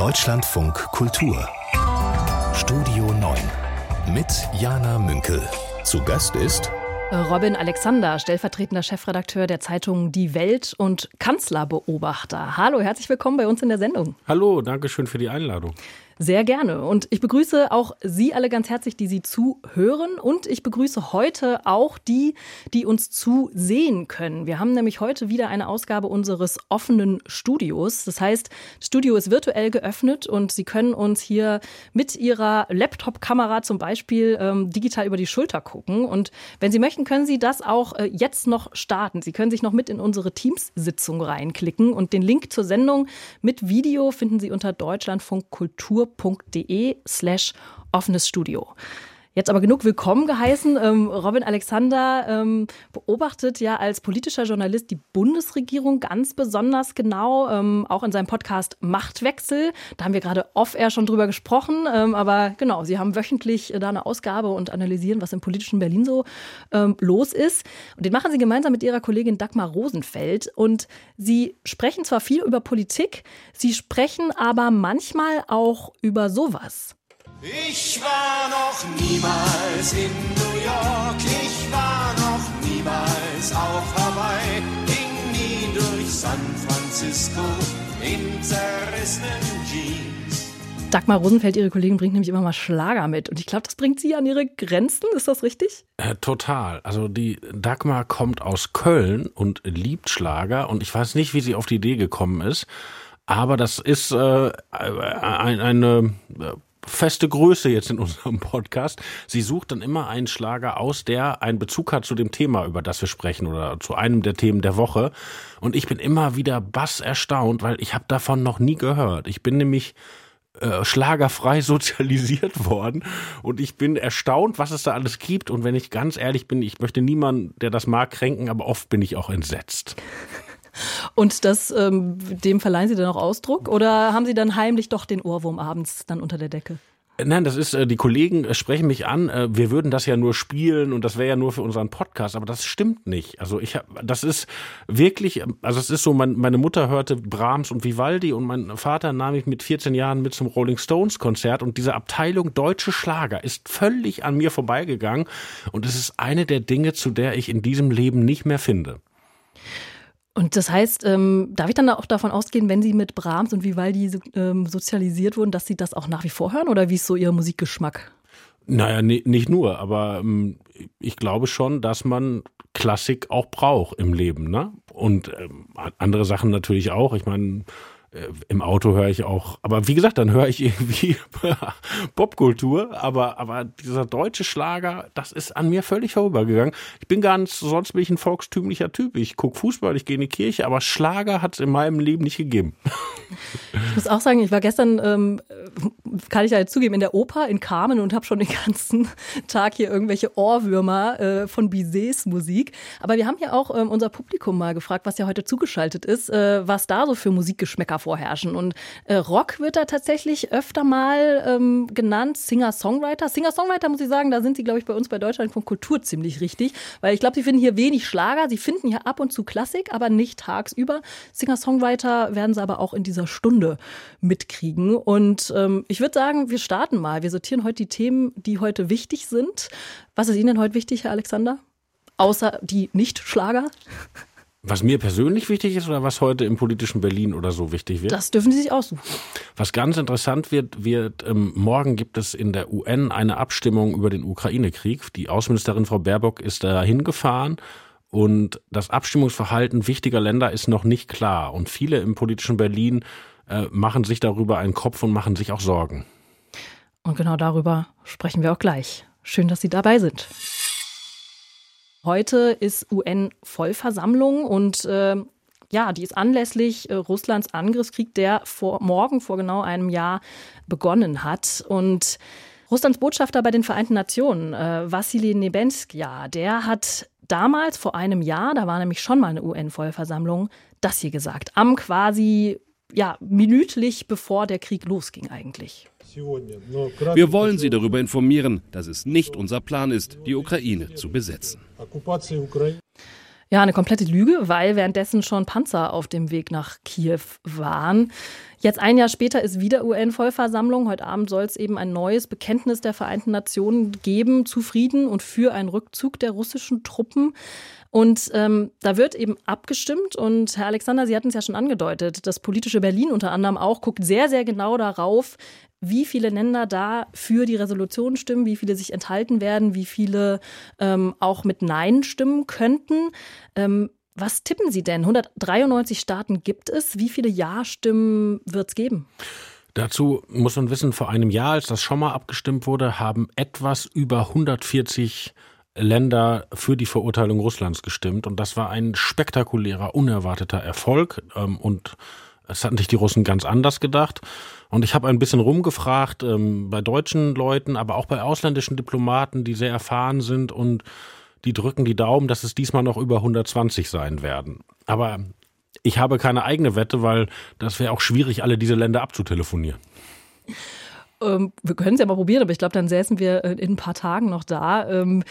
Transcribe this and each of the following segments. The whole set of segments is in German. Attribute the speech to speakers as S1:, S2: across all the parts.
S1: Deutschlandfunk Kultur Studio 9 mit Jana Münkel. Zu Gast ist
S2: Robin Alexander, stellvertretender Chefredakteur der Zeitung Die Welt und Kanzlerbeobachter. Hallo, herzlich willkommen bei uns in der Sendung.
S3: Hallo, danke schön für die Einladung.
S2: Sehr gerne. Und ich begrüße auch Sie alle ganz herzlich, die Sie zuhören. Und ich begrüße heute auch die, die uns zusehen können. Wir haben nämlich heute wieder eine Ausgabe unseres offenen Studios. Das heißt, das Studio ist virtuell geöffnet und Sie können uns hier mit Ihrer Laptop-Kamera zum Beispiel ähm, digital über die Schulter gucken. Und wenn Sie möchten, können Sie das auch äh, jetzt noch starten. Sie können sich noch mit in unsere Teams-Sitzung reinklicken. Und den Link zur Sendung mit Video finden Sie unter Deutschlandfunk Kultur kultur.de slash offenes Studio. Jetzt aber genug willkommen geheißen. Ähm, Robin Alexander ähm, beobachtet ja als politischer Journalist die Bundesregierung ganz besonders genau, ähm, auch in seinem Podcast Machtwechsel. Da haben wir gerade off-air schon drüber gesprochen. Ähm, aber genau, Sie haben wöchentlich da eine Ausgabe und analysieren, was im politischen Berlin so ähm, los ist. Und den machen Sie gemeinsam mit Ihrer Kollegin Dagmar Rosenfeld. Und Sie sprechen zwar viel über Politik, Sie sprechen aber manchmal auch über sowas.
S4: Ich war noch niemals in New York, ich war noch niemals auf Hawaii, ging nie durch San Francisco in zerrissenen Jeans.
S2: Dagmar Rosenfeld, ihre Kollegin, bringt nämlich immer mal Schlager mit. Und ich glaube, das bringt sie an ihre Grenzen. Ist das richtig?
S3: Äh, total. Also die Dagmar kommt aus Köln und liebt Schlager. Und ich weiß nicht, wie sie auf die Idee gekommen ist. Aber das ist äh, ein, eine äh, feste Größe jetzt in unserem Podcast. Sie sucht dann immer einen Schlager aus, der einen Bezug hat zu dem Thema, über das wir sprechen oder zu einem der Themen der Woche. Und ich bin immer wieder bass erstaunt, weil ich habe davon noch nie gehört. Ich bin nämlich äh, schlagerfrei sozialisiert worden und ich bin erstaunt, was es da alles gibt. Und wenn ich ganz ehrlich bin, ich möchte niemanden, der das mag, kränken, aber oft bin ich auch entsetzt.
S2: Und das, ähm, dem verleihen Sie dann auch Ausdruck? Oder haben Sie dann heimlich doch den Ohrwurm abends dann unter der Decke?
S3: Nein, das ist, äh, die Kollegen äh, sprechen mich an, äh, wir würden das ja nur spielen und das wäre ja nur für unseren Podcast, aber das stimmt nicht. Also ich habe, das ist wirklich, also es ist so, mein, meine Mutter hörte Brahms und Vivaldi und mein Vater nahm mich mit 14 Jahren mit zum Rolling Stones Konzert und diese Abteilung deutsche Schlager ist völlig an mir vorbeigegangen und es ist eine der Dinge, zu der ich in diesem Leben nicht mehr finde.
S2: Und das heißt, ähm, darf ich dann auch davon ausgehen, wenn Sie mit Brahms und Vivaldi ähm, sozialisiert wurden, dass Sie das auch nach wie vor hören oder wie ist so Ihr Musikgeschmack?
S3: Naja, nee, nicht nur, aber ähm, ich glaube schon, dass man Klassik auch braucht im Leben, ne? Und ähm, andere Sachen natürlich auch. Ich meine, im Auto höre ich auch, aber wie gesagt, dann höre ich irgendwie Popkultur, aber, aber dieser deutsche Schlager, das ist an mir völlig vorübergegangen. Ich bin ganz, sonst bin ich ein volkstümlicher Typ. Ich gucke Fußball, ich gehe in die Kirche, aber Schlager hat es in meinem Leben nicht gegeben.
S2: Ich muss auch sagen, ich war gestern, ähm, kann ich ja jetzt zugeben, in der Oper in Carmen und habe schon den ganzen Tag hier irgendwelche Ohrwürmer äh, von Bizets Musik. Aber wir haben ja auch ähm, unser Publikum mal gefragt, was ja heute zugeschaltet ist, äh, was da so für Musikgeschmäcker vorherrschen. Und äh, Rock wird da tatsächlich öfter mal ähm, genannt, Singer-Songwriter. Singer-Songwriter muss ich sagen, da sind sie, glaube ich, bei uns bei Deutschland von Kultur ziemlich richtig, weil ich glaube, sie finden hier wenig Schlager, sie finden hier ab und zu Klassik, aber nicht tagsüber. Singer-Songwriter werden sie aber auch in dieser Stunde mitkriegen. Und ähm, ich würde sagen, wir starten mal. Wir sortieren heute die Themen, die heute wichtig sind. Was ist Ihnen denn heute wichtig, Herr Alexander? Außer die Nicht-Schlager?
S3: Was mir persönlich wichtig ist oder was heute im politischen Berlin oder so wichtig wird?
S2: Das dürfen Sie sich aussuchen.
S3: Was ganz interessant wird, wird ähm, morgen gibt es in der UN eine Abstimmung über den Ukraine-Krieg. Die Außenministerin Frau Baerbock ist da hingefahren und das Abstimmungsverhalten wichtiger Länder ist noch nicht klar. Und viele im politischen Berlin äh, machen sich darüber einen Kopf und machen sich auch Sorgen.
S2: Und genau darüber sprechen wir auch gleich. Schön, dass Sie dabei sind. Heute ist UN-Vollversammlung und äh, ja, die ist anlässlich äh, Russlands Angriffskrieg, der vor, morgen vor genau einem Jahr begonnen hat. Und Russlands Botschafter bei den Vereinten Nationen, äh, Vassili Nebenskia, der hat damals vor einem Jahr, da war nämlich schon mal eine UN-Vollversammlung, das hier gesagt. Am quasi, ja, minütlich bevor der Krieg losging eigentlich.
S5: Wir wollen Sie darüber informieren, dass es nicht unser Plan ist, die Ukraine zu besetzen.
S2: Ja, eine komplette Lüge, weil währenddessen schon Panzer auf dem Weg nach Kiew waren. Jetzt ein Jahr später ist wieder UN-Vollversammlung. Heute Abend soll es eben ein neues Bekenntnis der Vereinten Nationen geben zu Frieden und für einen Rückzug der russischen Truppen. Und ähm, da wird eben abgestimmt. Und Herr Alexander, Sie hatten es ja schon angedeutet, das politische Berlin unter anderem auch guckt sehr, sehr genau darauf, wie viele Länder da für die Resolution stimmen, wie viele sich enthalten werden, wie viele ähm, auch mit Nein stimmen könnten. Ähm, was tippen Sie denn? 193 Staaten gibt es. Wie viele Ja-Stimmen wird es geben?
S3: Dazu muss man wissen, vor einem Jahr, als das schon mal abgestimmt wurde, haben etwas über 140 Länder für die Verurteilung Russlands gestimmt. Und das war ein spektakulärer, unerwarteter Erfolg. Ähm, und es hatten sich die Russen ganz anders gedacht. Und ich habe ein bisschen rumgefragt ähm, bei deutschen Leuten, aber auch bei ausländischen Diplomaten, die sehr erfahren sind und die drücken die Daumen, dass es diesmal noch über 120 sein werden. Aber ich habe keine eigene Wette, weil das wäre auch schwierig, alle diese Länder abzutelefonieren.
S2: Ähm, wir können es ja mal probieren, aber ich glaube, dann säßen wir äh, in ein paar Tagen noch da. Ähm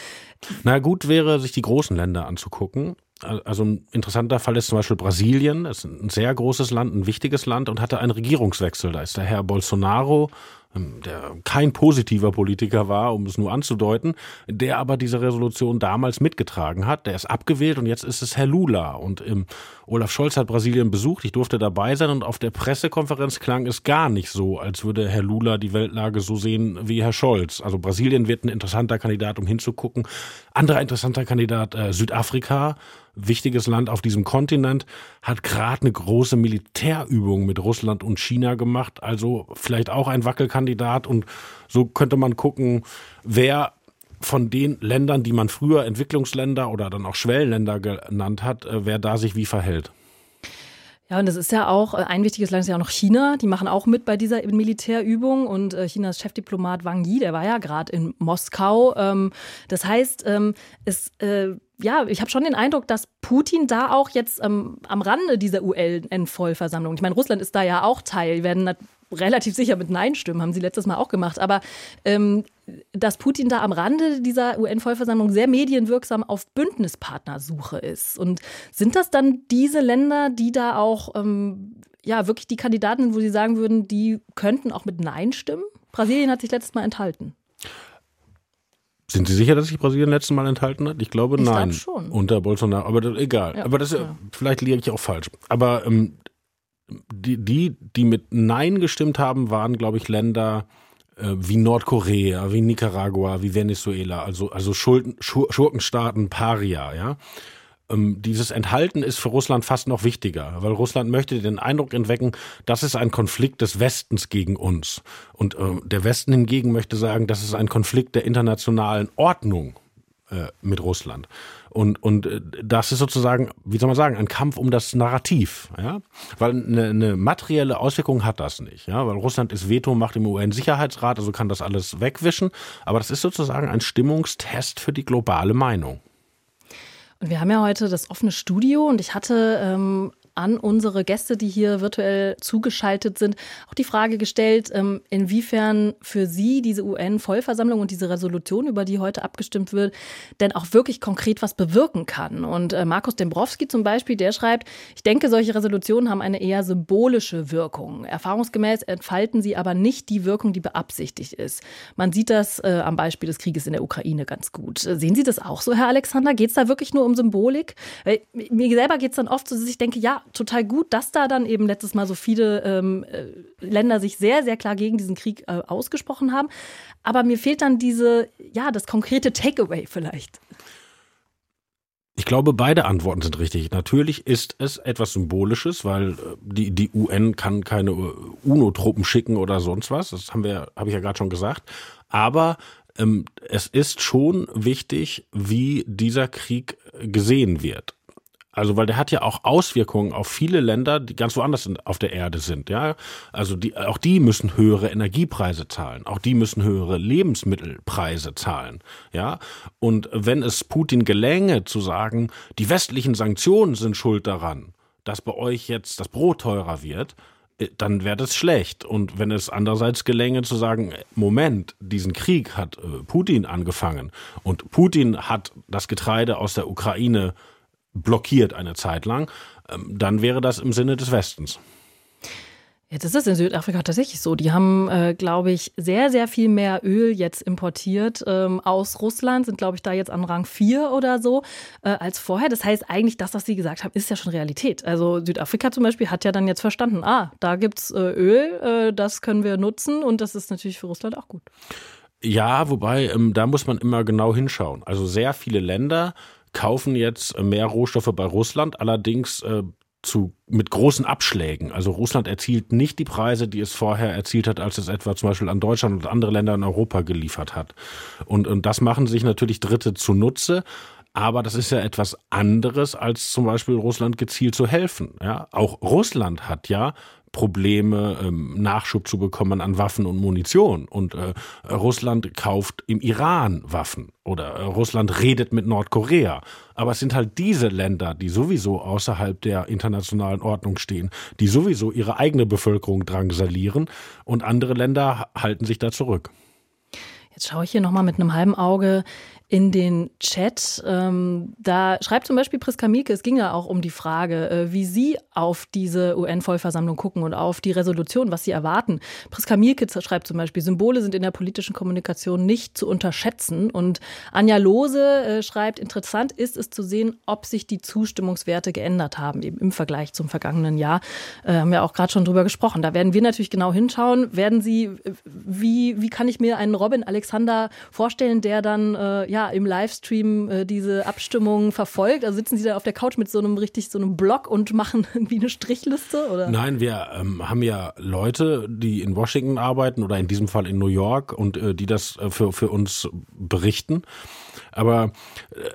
S3: Na gut wäre, sich die großen Länder anzugucken. Also ein interessanter Fall ist zum Beispiel Brasilien. Das ist ein sehr großes Land, ein wichtiges Land und hatte einen Regierungswechsel. Da ist der Herr Bolsonaro der kein positiver Politiker war, um es nur anzudeuten, der aber diese Resolution damals mitgetragen hat. Der ist abgewählt und jetzt ist es Herr Lula. Und im, Olaf Scholz hat Brasilien besucht, ich durfte dabei sein und auf der Pressekonferenz klang es gar nicht so, als würde Herr Lula die Weltlage so sehen wie Herr Scholz. Also Brasilien wird ein interessanter Kandidat, um hinzugucken. Anderer interessanter Kandidat äh, Südafrika wichtiges Land auf diesem Kontinent, hat gerade eine große Militärübung mit Russland und China gemacht. Also vielleicht auch ein Wackelkandidat. Und so könnte man gucken, wer von den Ländern, die man früher Entwicklungsländer oder dann auch Schwellenländer genannt hat, äh, wer da sich wie verhält.
S2: Ja, und es ist ja auch, äh, ein wichtiges Land ist ja auch noch China. Die machen auch mit bei dieser Militärübung. Und äh, Chinas Chefdiplomat Wang Yi, der war ja gerade in Moskau. Ähm, das heißt, ähm, es ja, ich habe schon den Eindruck, dass Putin da auch jetzt ähm, am Rande dieser UN-Vollversammlung, ich meine, Russland ist da ja auch Teil, werden relativ sicher mit Nein stimmen, haben sie letztes Mal auch gemacht, aber ähm, dass Putin da am Rande dieser UN-Vollversammlung sehr medienwirksam auf Bündnispartnersuche ist. Und sind das dann diese Länder, die da auch ähm, ja wirklich die Kandidaten wo Sie sagen würden, die könnten auch mit Nein stimmen? Brasilien hat sich letztes Mal enthalten.
S3: Sind Sie sicher, dass sich Brasilien letztes Mal enthalten hat? Ich glaube,
S2: ich
S3: nein.
S2: Glaub schon.
S3: Unter Bolsonaro. Aber das, egal. Ja, aber das ja. vielleicht liege ich auch falsch. Aber ähm, die, die, die mit Nein gestimmt haben, waren, glaube ich, Länder äh, wie Nordkorea, wie Nicaragua, wie Venezuela, also, also Schulden, Schurkenstaaten, Paria, ja dieses Enthalten ist für Russland fast noch wichtiger, weil Russland möchte den Eindruck entwecken, das ist ein Konflikt des Westens gegen uns. Und äh, der Westen hingegen möchte sagen, das ist ein Konflikt der internationalen Ordnung äh, mit Russland. Und, und äh, das ist sozusagen, wie soll man sagen, ein Kampf um das Narrativ, ja, weil eine, eine materielle Auswirkung hat das nicht, ja, weil Russland ist Veto macht im UN-Sicherheitsrat, also kann das alles wegwischen, aber das ist sozusagen ein Stimmungstest für die globale Meinung.
S2: Und wir haben ja heute das offene Studio und ich hatte ähm, an unsere Gäste, die hier virtuell zugeschaltet sind, auch die Frage gestellt, ähm, inwiefern für Sie diese UN-Vollversammlung und diese Resolution, über die heute abgestimmt wird, denn auch wirklich konkret was bewirken kann. Und äh, Markus Dembrowski zum Beispiel, der schreibt, ich denke, solche Resolutionen haben eine eher symbolische Wirkung. Erfahrungsgemäß entfalten sie aber nicht die Wirkung, die beabsichtigt ist. Man sieht das äh, am Beispiel des Krieges in der Ukraine ganz gut. Sehen Sie das auch so, Herr Alexander? Geht es da wirklich nur um Symbolik? Mir selber geht es dann oft so, dass ich denke, ja, total gut, dass da dann eben letztes Mal so viele ähm, äh, Länder sich sehr, sehr klar gegen diesen Krieg äh, ausgesprochen haben. Aber mir fehlt dann diese, ja, das konkrete Takeaway vielleicht.
S3: Ich glaube, beide Antworten sind richtig. Natürlich ist es etwas Symbolisches, weil äh, die, die UN kann keine äh, UNO-Truppen schicken oder sonst was. Das haben wir, habe ich ja gerade schon gesagt. Aber ähm, es ist schon wichtig, wie dieser Krieg gesehen wird. Also, weil der hat ja auch Auswirkungen auf viele Länder, die ganz woanders auf der Erde sind, ja. Also, die, auch die müssen höhere Energiepreise zahlen. Auch die müssen höhere Lebensmittelpreise zahlen, ja. Und wenn es Putin gelänge zu sagen, die westlichen Sanktionen sind schuld daran, dass bei euch jetzt das Brot teurer wird, äh, dann wäre das schlecht. Und wenn es andererseits gelänge zu sagen, Moment, diesen Krieg hat äh, Putin angefangen und Putin hat das Getreide aus der Ukraine blockiert eine Zeit lang, ähm, dann wäre das im Sinne des Westens.
S2: Jetzt ist es in Südafrika tatsächlich so. Die haben, äh, glaube ich, sehr, sehr viel mehr Öl jetzt importiert ähm, aus Russland, sind, glaube ich, da jetzt an Rang 4 oder so äh, als vorher. Das heißt eigentlich, das, was Sie gesagt haben, ist ja schon Realität. Also Südafrika zum Beispiel hat ja dann jetzt verstanden, ah, da gibt's äh, Öl, äh, das können wir nutzen und das ist natürlich für Russland auch gut.
S3: Ja, wobei, ähm, da muss man immer genau hinschauen. Also sehr viele Länder kaufen jetzt mehr Rohstoffe bei Russland, allerdings äh, zu, mit großen Abschlägen. Also Russland erzielt nicht die Preise, die es vorher erzielt hat, als es etwa zum Beispiel an Deutschland und andere Länder in Europa geliefert hat. Und, und das machen sich natürlich Dritte zunutze. Aber das ist ja etwas anderes, als zum Beispiel Russland gezielt zu helfen. Ja, auch Russland hat ja Probleme, ähm, Nachschub zu bekommen an Waffen und Munition. Und äh, Russland kauft im Iran Waffen oder äh, Russland redet mit Nordkorea. Aber es sind halt diese Länder, die sowieso außerhalb der internationalen Ordnung stehen, die sowieso ihre eigene Bevölkerung drangsalieren und andere Länder halten sich da zurück.
S2: Jetzt schaue ich hier nochmal mit einem halben Auge in den Chat. Ähm, da schreibt zum Beispiel Priska Mielke, es ging ja auch um die Frage, äh, wie Sie auf diese UN-Vollversammlung gucken und auf die Resolution, was Sie erwarten. Priska Mielke schreibt zum Beispiel, Symbole sind in der politischen Kommunikation nicht zu unterschätzen. Und Anja Lose äh, schreibt, interessant ist es zu sehen, ob sich die Zustimmungswerte geändert haben, eben im Vergleich zum vergangenen Jahr. Äh, haben wir auch gerade schon drüber gesprochen. Da werden wir natürlich genau hinschauen. Werden Sie, äh, wie, wie kann ich mir einen Robin Alexander vorstellen, der dann, äh, ja, ja im Livestream äh, diese Abstimmung verfolgt? Also sitzen Sie da auf der Couch mit so einem richtig so einem Block und machen irgendwie eine Strichliste? Oder?
S3: Nein, wir ähm, haben ja Leute, die in Washington arbeiten oder in diesem Fall in New York und äh, die das äh, für, für uns berichten. Aber äh,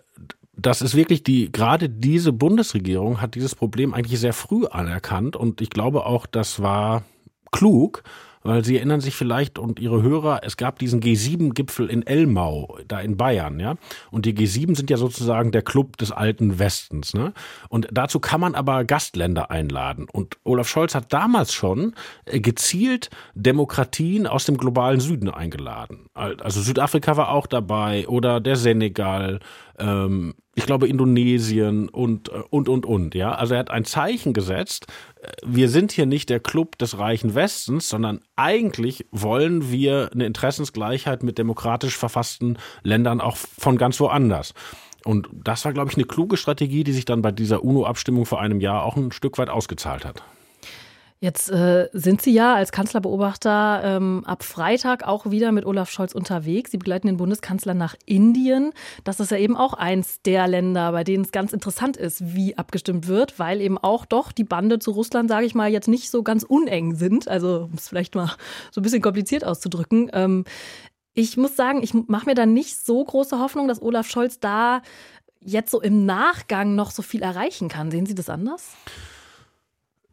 S3: das ist wirklich die, gerade diese Bundesregierung hat dieses Problem eigentlich sehr früh anerkannt und ich glaube auch, das war klug, weil Sie erinnern sich vielleicht und Ihre Hörer, es gab diesen G7-Gipfel in Elmau, da in Bayern, ja. Und die G7 sind ja sozusagen der Club des alten Westens, ne? Und dazu kann man aber Gastländer einladen. Und Olaf Scholz hat damals schon äh, gezielt Demokratien aus dem globalen Süden eingeladen. Also Südafrika war auch dabei oder der Senegal, ähm, ich glaube Indonesien und äh, und und und ja. Also er hat ein Zeichen gesetzt. Äh, wir sind hier nicht der Club des reichen Westens sondern eigentlich wollen wir eine Interessensgleichheit mit demokratisch verfassten Ländern auch von ganz woanders. Und das war glaube ich eine kluge Strategie die sich dann bei dieser UNO Abstimmung vor einem Jahr auch ein Stück weit ausgezahlt hat
S2: Jetzt äh, sind Sie ja als Kanzlerbeobachter ähm, ab Freitag auch wieder mit Olaf Scholz unterwegs. Sie begleiten den Bundeskanzler nach Indien. Das ist ja eben auch eins der Länder, bei denen es ganz interessant ist, wie abgestimmt wird, weil eben auch doch die Bande zu Russland, sage ich mal, jetzt nicht so ganz uneng sind. Also um es vielleicht mal so ein bisschen kompliziert auszudrücken. Ähm, ich muss sagen, ich mache mir da nicht so große Hoffnung, dass Olaf Scholz da jetzt so im Nachgang noch so viel erreichen kann. Sehen Sie das anders?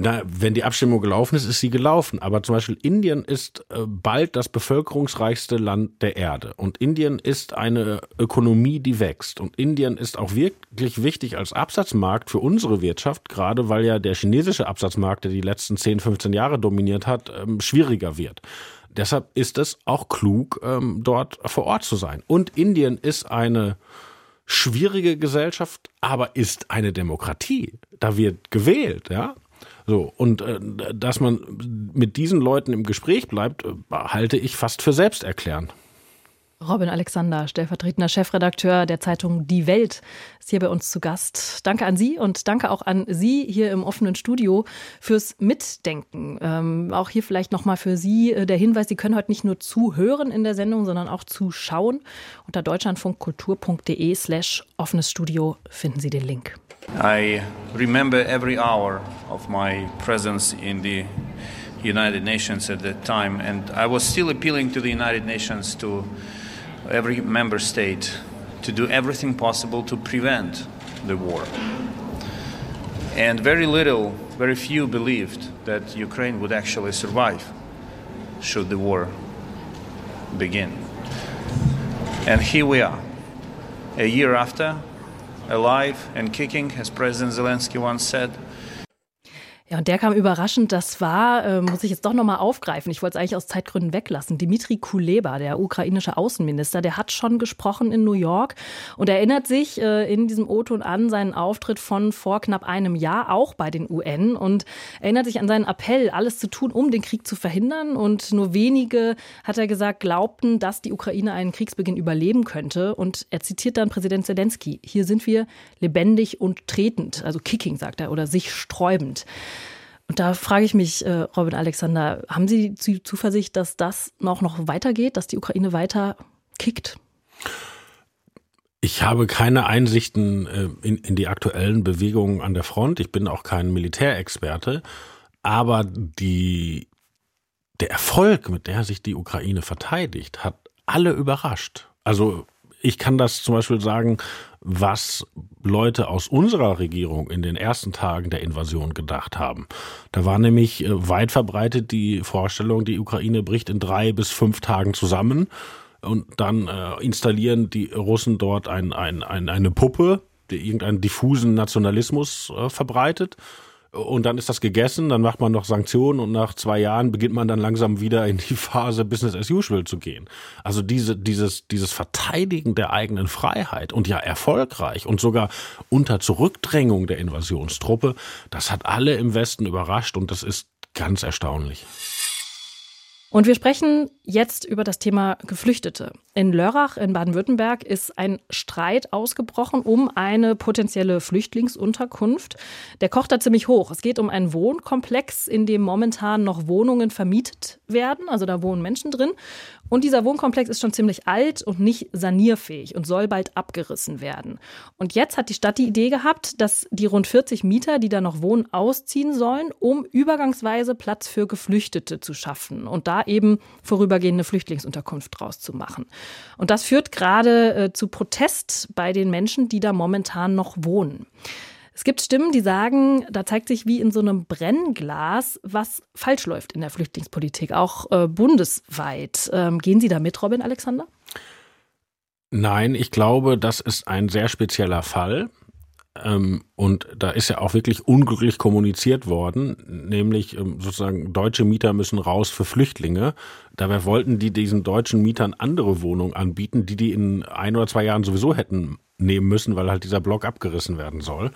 S3: Na, wenn die Abstimmung gelaufen ist, ist sie gelaufen. Aber zum Beispiel Indien ist äh, bald das bevölkerungsreichste Land der Erde. Und Indien ist eine Ökonomie, die wächst. Und Indien ist auch wirklich wichtig als Absatzmarkt für unsere Wirtschaft, gerade weil ja der chinesische Absatzmarkt, der die letzten 10, 15 Jahre dominiert hat, ähm, schwieriger wird. Deshalb ist es auch klug, ähm, dort vor Ort zu sein. Und Indien ist eine schwierige Gesellschaft, aber ist eine Demokratie. Da wird gewählt, ja. So, und äh, dass man mit diesen Leuten im Gespräch bleibt, äh, halte ich fast für selbsterklärend.
S2: Robin Alexander, stellvertretender Chefredakteur der Zeitung Die Welt, ist hier bei uns zu Gast. Danke an Sie und danke auch an Sie hier im offenen Studio fürs Mitdenken. Ähm, auch hier vielleicht nochmal für Sie äh, der Hinweis, Sie können heute nicht nur zuhören in der Sendung, sondern auch zuschauen. Unter deutschlandfunkkultur.de slash offenes Studio finden Sie den Link.
S6: I remember every hour of my presence in the United Nations at that time, and I was still appealing to the United Nations, to every member state, to do everything possible to prevent the war. And very little, very few believed that Ukraine would actually survive should the war begin. And here we are, a year after, alive and kicking, as President Zelensky once said.
S2: Ja, und der kam überraschend. Das war, äh, muss ich jetzt doch nochmal aufgreifen. Ich wollte es eigentlich aus Zeitgründen weglassen. Dimitri Kuleba, der ukrainische Außenminister, der hat schon gesprochen in New York und erinnert sich äh, in diesem O-Ton an seinen Auftritt von vor knapp einem Jahr, auch bei den UN und erinnert sich an seinen Appell, alles zu tun, um den Krieg zu verhindern. Und nur wenige, hat er gesagt, glaubten, dass die Ukraine einen Kriegsbeginn überleben könnte. Und er zitiert dann Präsident Zelensky. Hier sind wir lebendig und tretend, also kicking, sagt er, oder sich sträubend. Und da frage ich mich, äh, Robin Alexander, haben Sie die Zuversicht, dass das noch, noch weitergeht, dass die Ukraine weiter kickt?
S3: Ich habe keine Einsichten äh, in, in die aktuellen Bewegungen an der Front. Ich bin auch kein Militärexperte. Aber die, der Erfolg, mit der sich die Ukraine verteidigt, hat alle überrascht. Also ich kann das zum Beispiel sagen, was Leute aus unserer Regierung in den ersten Tagen der Invasion gedacht haben. Da war nämlich äh, weit verbreitet die Vorstellung, die Ukraine bricht in drei bis fünf Tagen zusammen und dann äh, installieren die Russen dort ein, ein, ein, eine Puppe, die irgendeinen diffusen Nationalismus äh, verbreitet und dann ist das gegessen, dann macht man noch Sanktionen und nach zwei Jahren beginnt man dann langsam wieder in die Phase Business as usual zu gehen. Also diese, dieses, dieses Verteidigen der eigenen Freiheit und ja erfolgreich und sogar unter Zurückdrängung der Invasionstruppe, das hat alle im Westen überrascht und das ist ganz erstaunlich.
S2: Und wir sprechen jetzt über das Thema Geflüchtete. In Lörrach in Baden-Württemberg ist ein Streit ausgebrochen um eine potenzielle Flüchtlingsunterkunft. Der kocht da ziemlich hoch. Es geht um einen Wohnkomplex, in dem momentan noch Wohnungen vermietet werden. Also da wohnen Menschen drin. Und dieser Wohnkomplex ist schon ziemlich alt und nicht sanierfähig und soll bald abgerissen werden. Und jetzt hat die Stadt die Idee gehabt, dass die rund 40 Mieter, die da noch wohnen, ausziehen sollen, um übergangsweise Platz für Geflüchtete zu schaffen und da eben vorübergehende Flüchtlingsunterkunft draus zu machen. Und das führt gerade äh, zu Protest bei den Menschen, die da momentan noch wohnen. Es gibt Stimmen, die sagen, da zeigt sich wie in so einem Brennglas, was falsch läuft in der Flüchtlingspolitik, auch äh, bundesweit. Ähm, gehen Sie da mit, Robin Alexander?
S3: Nein, ich glaube, das ist ein sehr spezieller Fall. Ähm, und da ist ja auch wirklich unglücklich kommuniziert worden, nämlich ähm, sozusagen deutsche Mieter müssen raus für Flüchtlinge. Dabei wollten die diesen deutschen Mietern andere Wohnungen anbieten, die die in ein oder zwei Jahren sowieso hätten nehmen müssen, weil halt dieser Block abgerissen werden soll.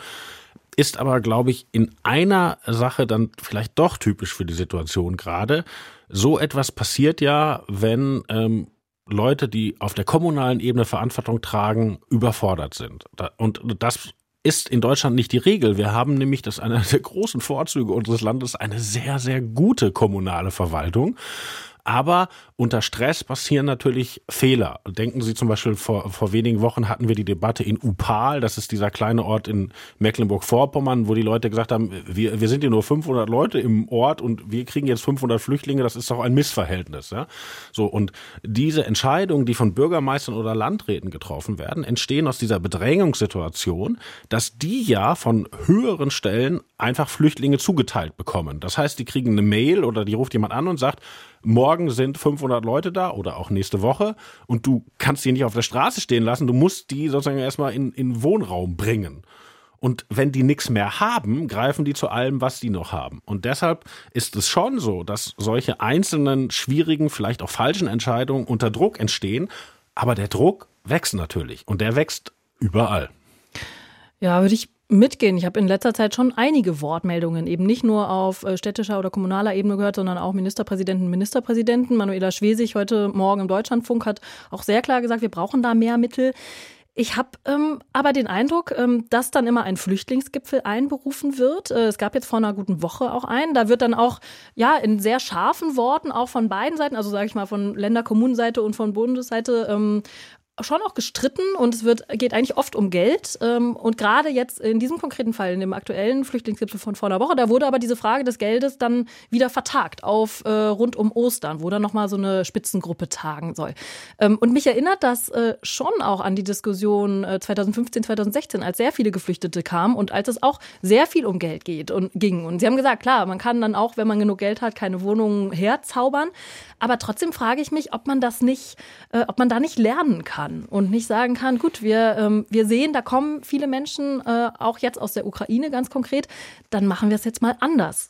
S3: Ist aber, glaube ich, in einer Sache dann vielleicht doch typisch für die Situation gerade. So etwas passiert ja, wenn ähm, Leute, die auf der kommunalen Ebene Verantwortung tragen, überfordert sind. Und das ist in Deutschland nicht die Regel. Wir haben nämlich, das einer der großen Vorzüge unseres Landes, eine sehr, sehr gute kommunale Verwaltung. Aber unter Stress passieren natürlich Fehler. Denken Sie zum Beispiel, vor, vor wenigen Wochen hatten wir die Debatte in Upal, das ist dieser kleine Ort in Mecklenburg-Vorpommern, wo die Leute gesagt haben, wir, wir sind hier nur 500 Leute im Ort und wir kriegen jetzt 500 Flüchtlinge, das ist doch ein Missverhältnis. Ja? So, und diese Entscheidungen, die von Bürgermeistern oder Landräten getroffen werden, entstehen aus dieser Bedrängungssituation, dass die ja von höheren Stellen einfach Flüchtlinge zugeteilt bekommen. Das heißt, die kriegen eine Mail oder die ruft jemand an und sagt, morgen sind 500 Leute da oder auch nächste Woche und du kannst die nicht auf der Straße stehen lassen, du musst die sozusagen erstmal in, in Wohnraum bringen. Und wenn die nichts mehr haben, greifen die zu allem, was die noch haben. Und deshalb ist es schon so, dass solche einzelnen schwierigen, vielleicht auch falschen Entscheidungen unter Druck entstehen. Aber der Druck wächst natürlich und der wächst überall.
S2: Ja, würde ich mitgehen. Ich habe in letzter Zeit schon einige Wortmeldungen eben nicht nur auf äh, städtischer oder kommunaler Ebene gehört, sondern auch Ministerpräsidenten, Ministerpräsidenten. Manuela Schwesig heute Morgen im Deutschlandfunk hat auch sehr klar gesagt, wir brauchen da mehr Mittel. Ich habe ähm, aber den Eindruck, ähm, dass dann immer ein Flüchtlingsgipfel einberufen wird. Äh, es gab jetzt vor einer guten Woche auch einen. Da wird dann auch ja in sehr scharfen Worten auch von beiden Seiten, also sage ich mal von Länder, Kommunenseite und von Bundesseite, ähm, schon auch gestritten und es wird, geht eigentlich oft um Geld. Ähm, und gerade jetzt in diesem konkreten Fall, in dem aktuellen Flüchtlingsgipfel von vor einer Woche, da wurde aber diese Frage des Geldes dann wieder vertagt auf äh, rund um Ostern, wo dann nochmal so eine Spitzengruppe tagen soll. Ähm, und mich erinnert das äh, schon auch an die Diskussion 2015, äh, 2016, als sehr viele Geflüchtete kamen und als es auch sehr viel um Geld geht und ging. Und sie haben gesagt, klar, man kann dann auch, wenn man genug Geld hat, keine Wohnungen herzaubern. Aber trotzdem frage ich mich, ob man das nicht, ob man da nicht lernen kann kann und nicht sagen kann, gut, wir, ähm, wir sehen, da kommen viele Menschen, äh, auch jetzt aus der Ukraine ganz konkret, dann machen wir es jetzt mal anders.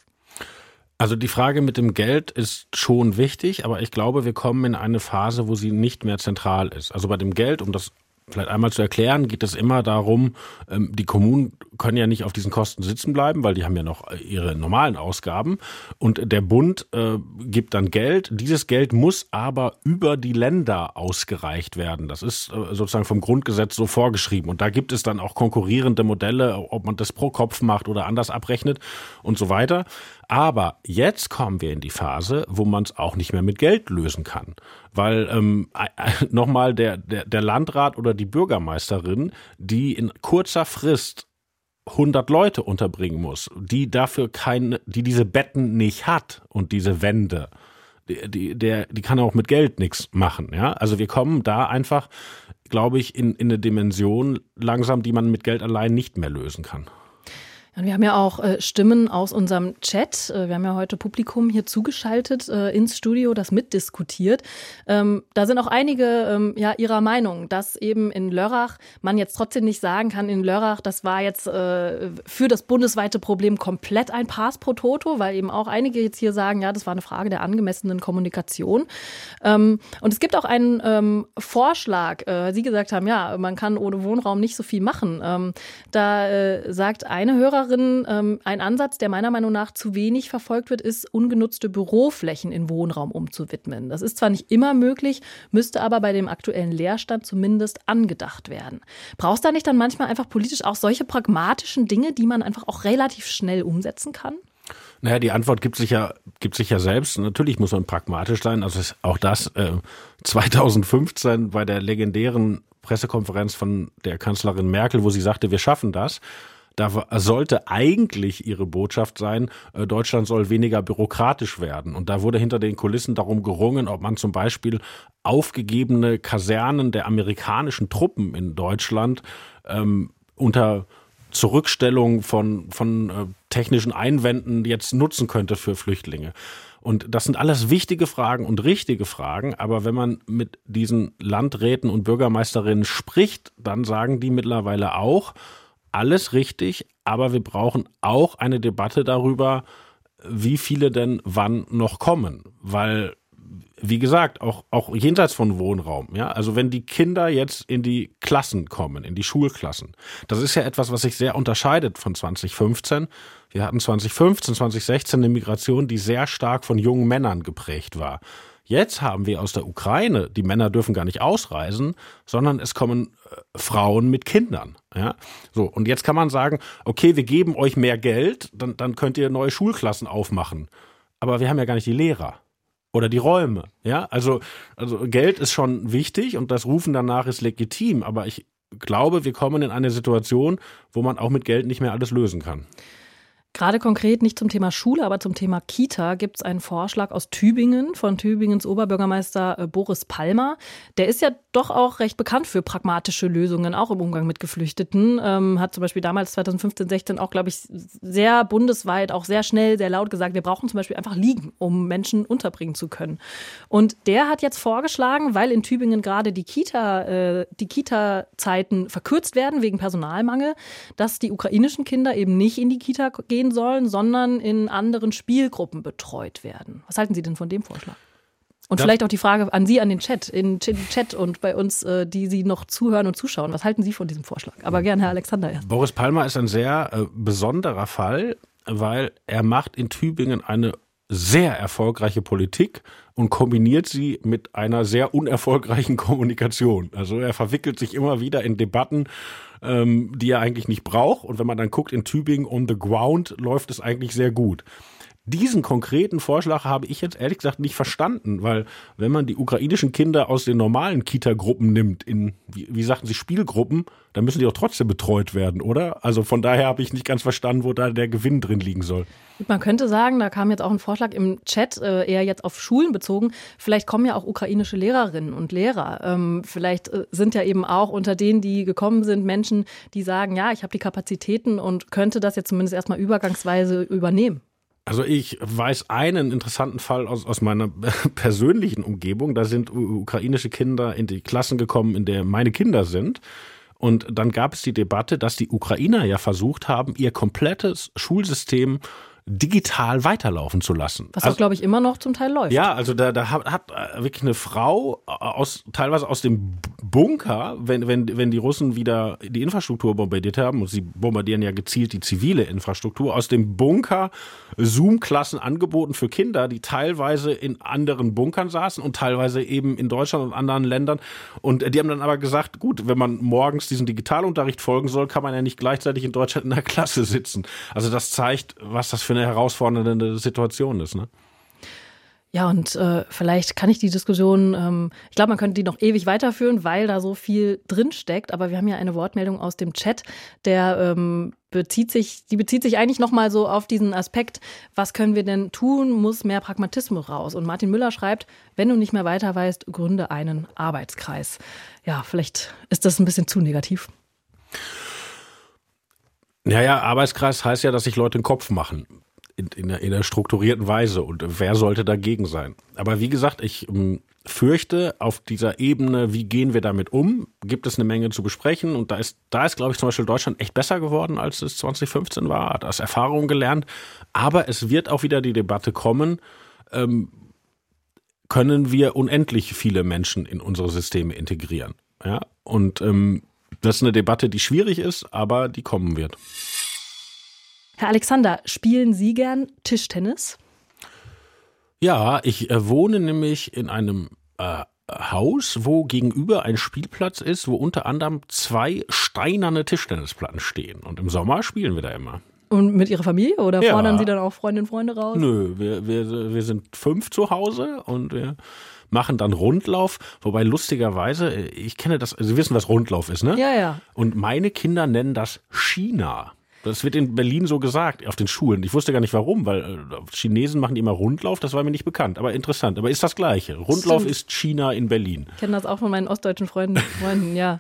S3: Also die Frage mit dem Geld ist schon wichtig, aber ich glaube, wir kommen in eine Phase, wo sie nicht mehr zentral ist. Also bei dem Geld, um das vielleicht einmal zu erklären, geht es immer darum, ähm, die Kommunen können ja nicht auf diesen Kosten sitzen bleiben, weil die haben ja noch äh, ihre normalen Ausgaben. Und der Bund äh, gibt dann Geld. Dieses Geld muss aber über die Länder ausgereicht werden. Das ist äh, sozusagen vom Grundgesetz so vorgeschrieben. Und da gibt es dann auch konkurrierende Modelle, ob man das pro Kopf macht oder anders abrechnet und so weiter. Aber jetzt kommen wir in die Phase, wo man es auch nicht mehr mit Geld lösen kann. Weil ähm, nochmal der, der, der Landrat oder die Bürgermeisterin, die in kurzer Frist 100 Leute unterbringen muss, die dafür keine, die diese Betten nicht hat und diese Wände, die, die, der, die kann auch mit Geld nichts machen, ja. Also wir kommen da einfach, glaube ich, in, in eine Dimension langsam, die man mit Geld allein nicht mehr lösen kann.
S2: Und wir haben ja auch äh, Stimmen aus unserem Chat. Äh, wir haben ja heute Publikum hier zugeschaltet äh, ins Studio, das mitdiskutiert. Ähm, da sind auch einige ähm, ja ihrer Meinung, dass eben in Lörrach man jetzt trotzdem nicht sagen kann, in Lörrach, das war jetzt äh, für das bundesweite Problem komplett ein Pass pro Toto, weil eben auch einige jetzt hier sagen, ja, das war eine Frage der angemessenen Kommunikation. Ähm, und es gibt auch einen ähm, Vorschlag, äh, Sie gesagt haben, ja, man kann ohne Wohnraum nicht so viel machen. Ähm, da äh, sagt eine Hörerin, Hörerin, ähm, ein Ansatz, der meiner Meinung nach zu wenig verfolgt wird, ist, ungenutzte Büroflächen in Wohnraum umzuwidmen. Das ist zwar nicht immer möglich, müsste aber bei dem aktuellen Leerstand zumindest angedacht werden. Brauchst da nicht dann manchmal einfach politisch auch solche pragmatischen Dinge, die man einfach auch relativ schnell umsetzen kann?
S3: Naja, die Antwort gibt sich ja, gibt sich ja selbst. Natürlich muss man pragmatisch sein. Also auch das äh, 2015 bei der legendären Pressekonferenz von der Kanzlerin Merkel, wo sie sagte, wir schaffen das. Da sollte eigentlich ihre Botschaft sein, äh, Deutschland soll weniger bürokratisch werden. Und da wurde hinter den Kulissen darum gerungen, ob man zum Beispiel aufgegebene Kasernen der amerikanischen Truppen in Deutschland ähm, unter Zurückstellung von, von äh, technischen Einwänden jetzt nutzen könnte für Flüchtlinge. Und das sind alles wichtige Fragen und richtige Fragen. Aber wenn man mit diesen Landräten und Bürgermeisterinnen spricht, dann sagen die mittlerweile auch, alles richtig, aber wir brauchen auch eine Debatte darüber, wie viele denn wann noch kommen, weil wie gesagt, auch, auch jenseits von Wohnraum, ja, also wenn die Kinder jetzt in die Klassen kommen, in die Schulklassen, das ist ja etwas, was sich sehr unterscheidet von 2015. Wir hatten 2015, 2016 eine Migration, die sehr stark von jungen Männern geprägt war. Jetzt haben wir aus der Ukraine, die Männer dürfen gar nicht ausreisen, sondern es kommen äh, Frauen mit Kindern. Ja? So, und jetzt kann man sagen, okay, wir geben euch mehr Geld, dann, dann könnt ihr neue Schulklassen aufmachen. Aber wir haben ja gar nicht die Lehrer oder die Räume. Ja, also, also Geld ist schon wichtig und das Rufen danach ist legitim, aber ich glaube, wir kommen in eine Situation, wo man auch mit Geld nicht mehr alles lösen kann.
S2: Gerade konkret nicht zum Thema Schule, aber zum Thema Kita gibt es einen Vorschlag aus Tübingen von Tübingens Oberbürgermeister äh, Boris Palmer. Der ist ja doch auch recht bekannt für pragmatische Lösungen, auch im Umgang mit Geflüchteten. Ähm, hat zum Beispiel damals 2015, 16 auch, glaube ich, sehr bundesweit, auch sehr schnell, sehr laut gesagt, wir brauchen zum Beispiel einfach Liegen, um Menschen unterbringen zu können. Und der hat jetzt vorgeschlagen, weil in Tübingen gerade die Kita, äh, die Kita-Zeiten verkürzt werden wegen Personalmangel, dass die ukrainischen Kinder eben nicht in die Kita gehen gehen sollen, sondern in anderen Spielgruppen betreut werden. Was halten Sie denn von dem Vorschlag? Und ja. vielleicht auch die Frage an Sie, an den Chat, in den Chat und bei uns, äh, die Sie noch zuhören und zuschauen. Was halten Sie von diesem Vorschlag? Aber gerne Herr Alexander erst.
S3: Boris Palmer ist ein sehr äh, besonderer Fall, weil er macht in Tübingen eine sehr erfolgreiche Politik und kombiniert sie mit einer sehr unerfolgreichen Kommunikation. Also er verwickelt sich immer wieder in Debatten ähm, die er eigentlich nicht braucht. Und wenn man dann guckt, in Tübingen on the ground läuft es eigentlich sehr gut. Diesen konkreten Vorschlag habe ich jetzt ehrlich gesagt nicht verstanden, weil wenn man die ukrainischen Kinder aus den normalen Kita-Gruppen nimmt, in, wie, wie sagten Sie, Spielgruppen, dann müssen die auch trotzdem betreut werden, oder? Also von daher habe ich nicht ganz verstanden, wo da der Gewinn drin liegen soll.
S2: Man könnte sagen, da kam jetzt auch ein Vorschlag im Chat, äh, eher jetzt auf Schulen bezogen, vielleicht kommen ja auch ukrainische Lehrerinnen und Lehrer. Ähm, vielleicht äh, sind ja eben auch unter denen, die gekommen sind, Menschen, die sagen, ja, ich habe die Kapazitäten und könnte das jetzt zumindest erstmal übergangsweise übernehmen.
S3: Also ich weiß einen interessanten Fall aus, aus meiner persönlichen Umgebung. Da sind ukrainische Kinder in die Klassen gekommen, in der meine Kinder sind. Und dann gab es die Debatte, dass die Ukrainer ja versucht haben, ihr komplettes Schulsystem digital weiterlaufen zu lassen.
S2: Was
S3: also,
S2: auch, glaube ich, immer noch zum Teil läuft.
S3: Ja, also da, da hat, hat wirklich eine Frau aus teilweise aus dem Bunker, wenn, wenn, wenn die Russen wieder die Infrastruktur bombardiert haben, und sie bombardieren ja gezielt die zivile Infrastruktur, aus dem Bunker Zoom-Klassen angeboten für Kinder, die teilweise in anderen Bunkern saßen und teilweise eben in Deutschland und anderen Ländern. Und die haben dann aber gesagt, gut, wenn man morgens diesen Digitalunterricht folgen soll, kann man ja nicht gleichzeitig in Deutschland in der Klasse sitzen. Also das zeigt, was das für eine herausfordernde Situation ist. Ne?
S2: Ja, und äh, vielleicht kann ich die Diskussion, ähm, ich glaube, man könnte die noch ewig weiterführen, weil da so viel drinsteckt. Aber wir haben ja eine Wortmeldung aus dem Chat, der ähm, bezieht sich, die bezieht sich eigentlich nochmal so auf diesen Aspekt, was können wir denn tun, muss mehr Pragmatismus raus. Und Martin Müller schreibt, wenn du nicht mehr weiter weißt, gründe einen Arbeitskreis. Ja, vielleicht ist das ein bisschen zu negativ.
S3: Naja, Arbeitskreis heißt ja, dass sich Leute den Kopf machen in, in, in einer strukturierten Weise. Und wer sollte dagegen sein? Aber wie gesagt, ich ähm, fürchte, auf dieser Ebene, wie gehen wir damit um, gibt es eine Menge zu besprechen. Und da ist, da ist, glaube ich, zum Beispiel Deutschland echt besser geworden, als es 2015 war, hat aus Erfahrung gelernt. Aber es wird auch wieder die Debatte kommen, ähm, können wir unendlich viele Menschen in unsere Systeme integrieren? Ja, und ähm, das ist eine Debatte, die schwierig ist, aber die kommen wird.
S2: Herr Alexander, spielen Sie gern Tischtennis?
S3: Ja, ich äh, wohne nämlich in einem äh, Haus, wo gegenüber ein Spielplatz ist, wo unter anderem zwei steinerne Tischtennisplatten stehen. Und im Sommer spielen wir da immer.
S2: Und mit Ihrer Familie oder ja. fordern Sie dann auch Freundinnen und Freunde raus?
S3: Nö, wir, wir, wir sind fünf zu Hause und wir machen dann Rundlauf. Wobei lustigerweise, äh, ich kenne das, Sie wissen, was Rundlauf ist, ne?
S2: Ja, ja.
S3: Und meine Kinder nennen das China. Das wird in Berlin so gesagt, auf den Schulen. Ich wusste gar nicht warum, weil äh, Chinesen machen die immer Rundlauf, das war mir nicht bekannt. Aber interessant. Aber ist das Gleiche. Rundlauf Stimmt. ist China in Berlin.
S2: Ich kenne das auch von meinen ostdeutschen Freunden, Freunden ja.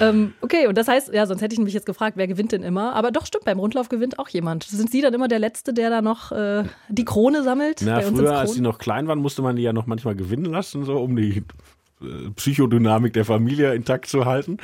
S2: ähm, okay, und das heißt, ja, sonst hätte ich mich jetzt gefragt, wer gewinnt denn immer? Aber doch, stimmt, beim Rundlauf gewinnt auch jemand. Sind Sie dann immer der Letzte, der da noch äh, die Krone sammelt?
S3: Na, früher, als sie noch klein waren, musste man die ja noch manchmal gewinnen lassen, so um die Psychodynamik der Familie intakt zu halten.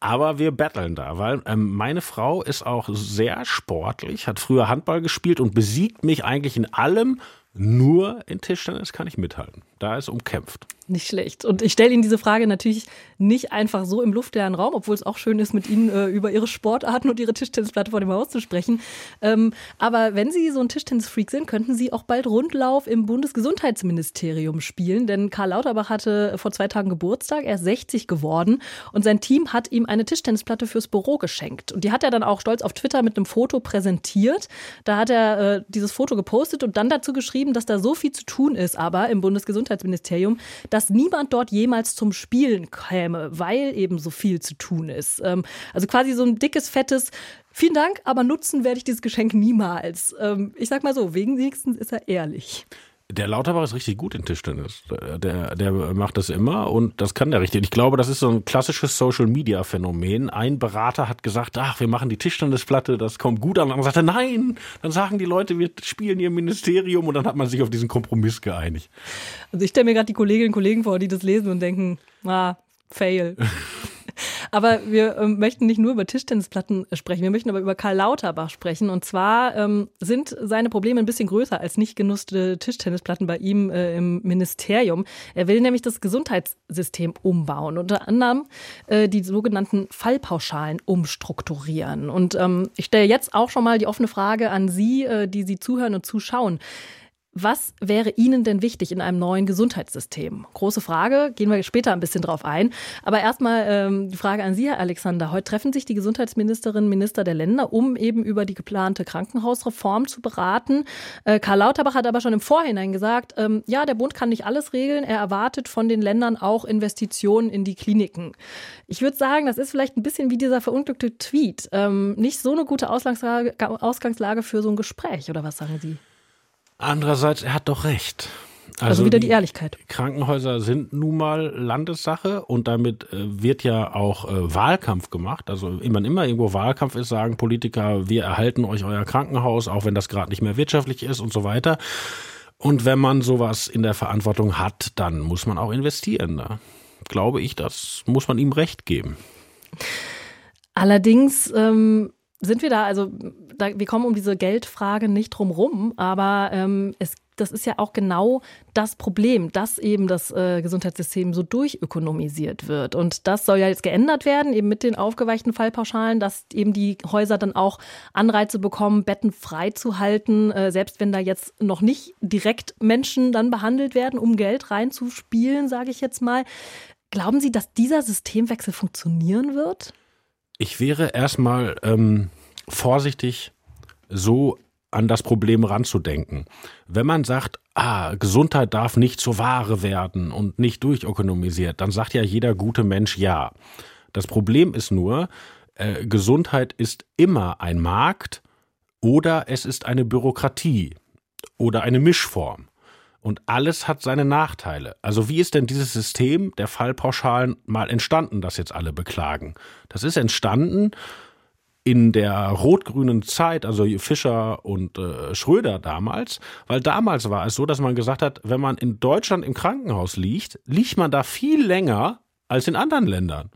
S3: Aber wir battlen da, weil ähm, meine Frau ist auch sehr sportlich, hat früher Handball gespielt und besiegt mich eigentlich in allem, nur in Tischtennis kann ich mithalten. Da ist umkämpft.
S2: Nicht schlecht. Und ich stelle Ihnen diese Frage natürlich nicht einfach so im luftleeren Raum, obwohl es auch schön ist, mit Ihnen äh, über Ihre Sportarten und Ihre Tischtennisplatte vor dem Haus zu sprechen. Ähm, aber wenn Sie so ein Tischtennisfreak sind, könnten Sie auch bald Rundlauf im Bundesgesundheitsministerium spielen. Denn Karl Lauterbach hatte vor zwei Tagen Geburtstag, er ist 60 geworden und sein Team hat ihm eine Tischtennisplatte fürs Büro geschenkt. Und die hat er dann auch stolz auf Twitter mit einem Foto präsentiert. Da hat er äh, dieses Foto gepostet und dann dazu geschrieben, dass da so viel zu tun ist, aber im Bundesgesundheitsministerium, dass niemand dort jemals zum Spielen käme, weil eben so viel zu tun ist. Ähm, also quasi so ein dickes, fettes Vielen Dank, aber nutzen werde ich dieses Geschenk niemals. Ähm, ich sag mal so, wegen wenigstens ist er ehrlich.
S3: Der Lauterbach ist richtig gut in Tischtennis. Der, der macht das immer und das kann der richtig. Ich glaube, das ist so ein klassisches Social-Media-Phänomen. Ein Berater hat gesagt, ach, wir machen die Tischtennisplatte, das kommt gut an. Und dann sagt er, nein, dann sagen die Leute, wir spielen hier im Ministerium und dann hat man sich auf diesen Kompromiss geeinigt.
S2: Also ich stelle mir gerade die Kolleginnen und Kollegen vor, die das lesen und denken, ah, fail. Aber wir ähm, möchten nicht nur über Tischtennisplatten sprechen, wir möchten aber über Karl Lauterbach sprechen. Und zwar ähm, sind seine Probleme ein bisschen größer als nicht genutzte Tischtennisplatten bei ihm äh, im Ministerium. Er will nämlich das Gesundheitssystem umbauen, unter anderem äh, die sogenannten Fallpauschalen umstrukturieren. Und ähm, ich stelle jetzt auch schon mal die offene Frage an Sie, äh, die Sie zuhören und zuschauen. Was wäre Ihnen denn wichtig in einem neuen Gesundheitssystem? Große Frage, gehen wir später ein bisschen drauf ein. Aber erstmal ähm, die Frage an Sie, Herr Alexander. Heute treffen sich die Gesundheitsministerinnen und Minister der Länder, um eben über die geplante Krankenhausreform zu beraten. Äh, Karl Lauterbach hat aber schon im Vorhinein gesagt, ähm, ja, der Bund kann nicht alles regeln. Er erwartet von den Ländern auch Investitionen in die Kliniken. Ich würde sagen, das ist vielleicht ein bisschen wie dieser verunglückte Tweet. Ähm, nicht so eine gute Ausgangslage, Ausgangslage für so ein Gespräch, oder was sagen Sie?
S3: Andererseits, er hat doch recht.
S2: Also, also wieder die, die, Ehrlichkeit.
S3: Krankenhäuser sind nun mal Landessache und damit äh, wird ja auch äh, Wahlkampf gemacht. Also wenn immer irgendwo Wahlkampf ist, sagen Politiker, wir erhalten euch euer Krankenhaus, auch wenn das gerade nicht mehr wirtschaftlich ist und so weiter. Und wenn man sowas in der Verantwortung hat, dann muss man auch investieren. Da glaube ich, das muss man ihm recht geben.
S2: Allerdings ähm, sind wir da, also da, wir kommen um diese Geldfrage nicht drum rum, aber ähm, es das ist ja auch genau das Problem, dass eben das äh, Gesundheitssystem so durchökonomisiert wird. Und das soll ja jetzt geändert werden, eben mit den aufgeweichten Fallpauschalen, dass eben die Häuser dann auch Anreize bekommen, Betten frei zu halten, äh, selbst wenn da jetzt noch nicht direkt Menschen dann behandelt werden, um Geld reinzuspielen, sage ich jetzt mal. Glauben Sie, dass dieser Systemwechsel funktionieren wird?
S3: Ich wäre erstmal ähm, vorsichtig, so an das Problem ranzudenken. Wenn man sagt, ah, Gesundheit darf nicht zur Ware werden und nicht durchökonomisiert, dann sagt ja jeder gute Mensch ja. Das Problem ist nur, äh, Gesundheit ist immer ein Markt oder es ist eine Bürokratie oder eine Mischform. Und alles hat seine Nachteile. Also wie ist denn dieses System der Fallpauschalen mal entstanden, das jetzt alle beklagen? Das ist entstanden, in der rot-grünen Zeit, also Fischer und äh, Schröder damals, weil damals war es so, dass man gesagt hat, wenn man in Deutschland im Krankenhaus liegt, liegt man da viel länger als in anderen Ländern.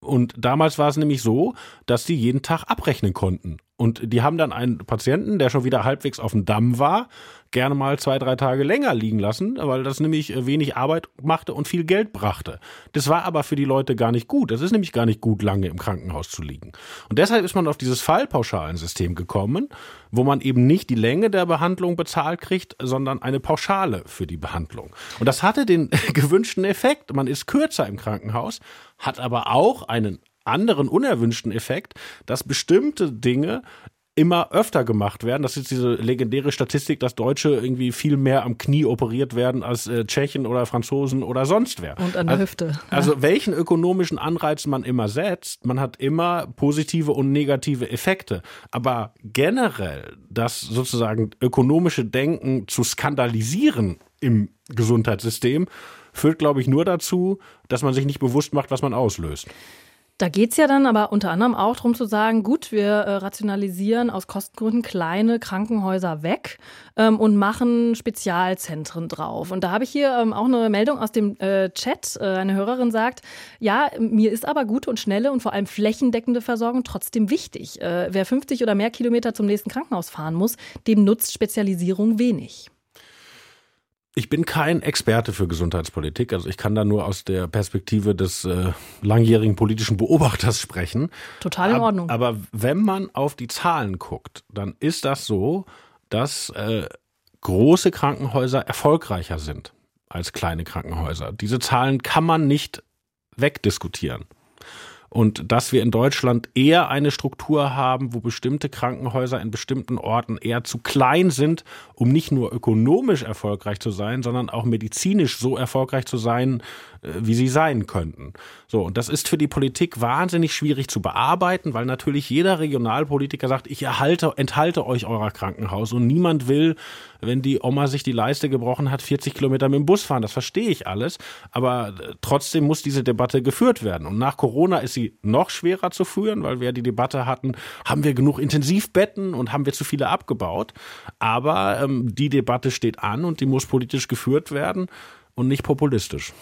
S3: Und damals war es nämlich so, dass die jeden Tag abrechnen konnten. Und die haben dann einen Patienten, der schon wieder halbwegs auf dem Damm war, gerne mal zwei, drei Tage länger liegen lassen, weil das nämlich äh, wenig Arbeit machte und viel Geld brachte. Das war aber für die Leute gar nicht gut. Das ist nämlich gar nicht gut, lange im Krankenhaus zu liegen. Und deshalb ist man auf dieses Fallpauschalensystem gekommen, wo man eben nicht die Länge der Behandlung bezahlt kriegt, sondern eine Pauschale für die Behandlung. Und das hatte den gewünschten Effekt. Man ist kürzer im Krankenhaus, hat aber auch einen anderen unerwünschten Effekt, dass bestimmte Dinge immer öfter gemacht werden. Das ist diese legendäre Statistik, dass Deutsche irgendwie viel mehr am Knie operiert werden als äh, Tschechen oder Franzosen oder sonst wer.
S2: Und an der
S3: also,
S2: Hüfte. Ja.
S3: Also welchen ökonomischen Anreiz man immer setzt, man hat immer positive und negative Effekte. Aber generell das sozusagen ökonomische Denken zu skandalisieren im Gesundheitssystem führt, glaube ich, nur dazu, dass man sich nicht bewusst macht, was man auslöst.
S2: Da geht es ja dann aber unter anderem auch darum zu sagen, gut, wir äh, rationalisieren aus Kostengründen kleine Krankenhäuser weg ähm, und machen Spezialzentren drauf. Und da habe ich hier ähm, auch eine Meldung aus dem äh, Chat. Äh, eine Hörerin sagt, ja, mir ist aber gute und schnelle und vor allem flächendeckende Versorgung trotzdem wichtig. Äh, wer 50 oder mehr Kilometer zum nächsten Krankenhaus fahren muss, dem nutzt Spezialisierung wenig.
S3: Ich bin kein Experte für Gesundheitspolitik, also ich kann da nur aus der Perspektive des äh, langjährigen politischen Beobachters sprechen.
S2: Total in Ordnung.
S3: Aber, aber wenn man auf die Zahlen guckt, dann ist das so, dass äh, große Krankenhäuser erfolgreicher sind als kleine Krankenhäuser. Diese Zahlen kann man nicht wegdiskutieren und dass wir in Deutschland eher eine Struktur haben, wo bestimmte Krankenhäuser in bestimmten Orten eher zu klein sind, um nicht nur ökonomisch erfolgreich zu sein, sondern auch medizinisch so erfolgreich zu sein, wie sie sein könnten. So, und das ist für die Politik wahnsinnig schwierig zu bearbeiten, weil natürlich jeder Regionalpolitiker sagt, ich erhalte, enthalte euch eurer Krankenhaus und niemand will, wenn die Oma sich die Leiste gebrochen hat, 40 Kilometer mit dem Bus fahren. Das verstehe ich alles. Aber äh, trotzdem muss diese Debatte geführt werden. Und nach Corona ist sie noch schwerer zu führen, weil wir die Debatte hatten, haben wir genug Intensivbetten und haben wir zu viele abgebaut. Aber ähm, die Debatte steht an und die muss politisch geführt werden und nicht populistisch.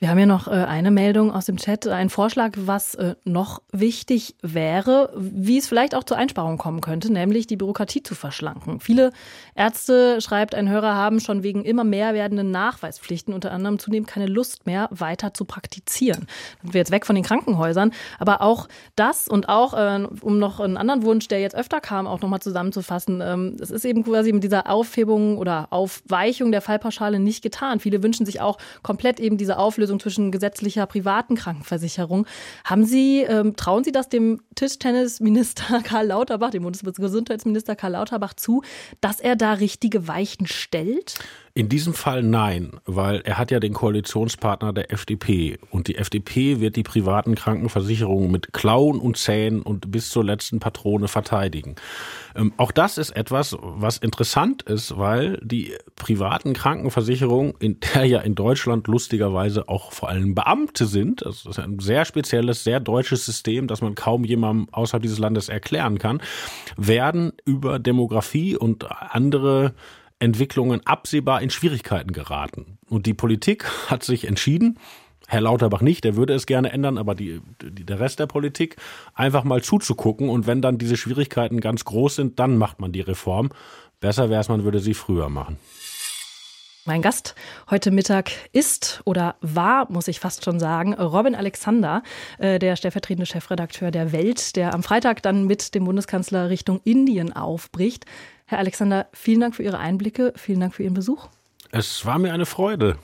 S2: Wir haben ja noch äh, eine Meldung aus dem Chat, ein Vorschlag, was äh, noch wichtig wäre, wie es vielleicht auch zur Einsparung kommen könnte, nämlich die Bürokratie zu verschlanken. Viele Ärzte, schreibt ein Hörer, haben schon wegen immer mehr werdenden Nachweispflichten unter anderem zunehmend keine Lust mehr, weiter zu praktizieren. Sind wir jetzt weg von den Krankenhäusern, aber auch das und auch, äh, um noch einen anderen Wunsch, der jetzt öfter kam, auch nochmal zusammenzufassen, ähm, es ist eben quasi mit dieser Aufhebung oder Aufweichung der Fallpauschale nicht getan. Viele wünschen sich auch komplett eben diese Auflösung Auflösung zwischen gesetzlicher privaten Krankenversicherung. Haben Sie, ähm, trauen Sie das dem Tischtennisminister Karl Lauterbach, dem Bundesgesundheitsminister Karl Lauterbach zu, dass er da richtige Weichen stellt?
S3: In diesem Fall nein, weil er hat ja den Koalitionspartner der FDP und die FDP wird die privaten Krankenversicherungen mit Klauen und Zähnen und bis zur letzten Patrone verteidigen. Ähm, auch das ist etwas, was interessant ist, weil die privaten Krankenversicherungen, in der ja in Deutschland lustigerweise auch vor allem Beamte sind, das ist ein sehr spezielles, sehr deutsches System, das man kaum jemandem außerhalb dieses Landes erklären kann, werden über Demografie und andere Entwicklungen absehbar in Schwierigkeiten geraten. Und die Politik hat sich entschieden, Herr Lauterbach nicht, der würde es gerne ändern, aber die, die, der Rest der Politik einfach mal zuzugucken und wenn dann diese Schwierigkeiten ganz groß sind, dann macht man die Reform. Besser wäre es, man würde sie früher machen.
S2: Mein Gast heute Mittag ist oder war, muss ich fast schon sagen, Robin Alexander, äh, der stellvertretende Chefredakteur der Welt, der am Freitag dann mit dem Bundeskanzler Richtung Indien aufbricht. Herr Alexander, vielen Dank für Ihre Einblicke, vielen Dank für Ihren Besuch.
S3: Es war mir eine Freude.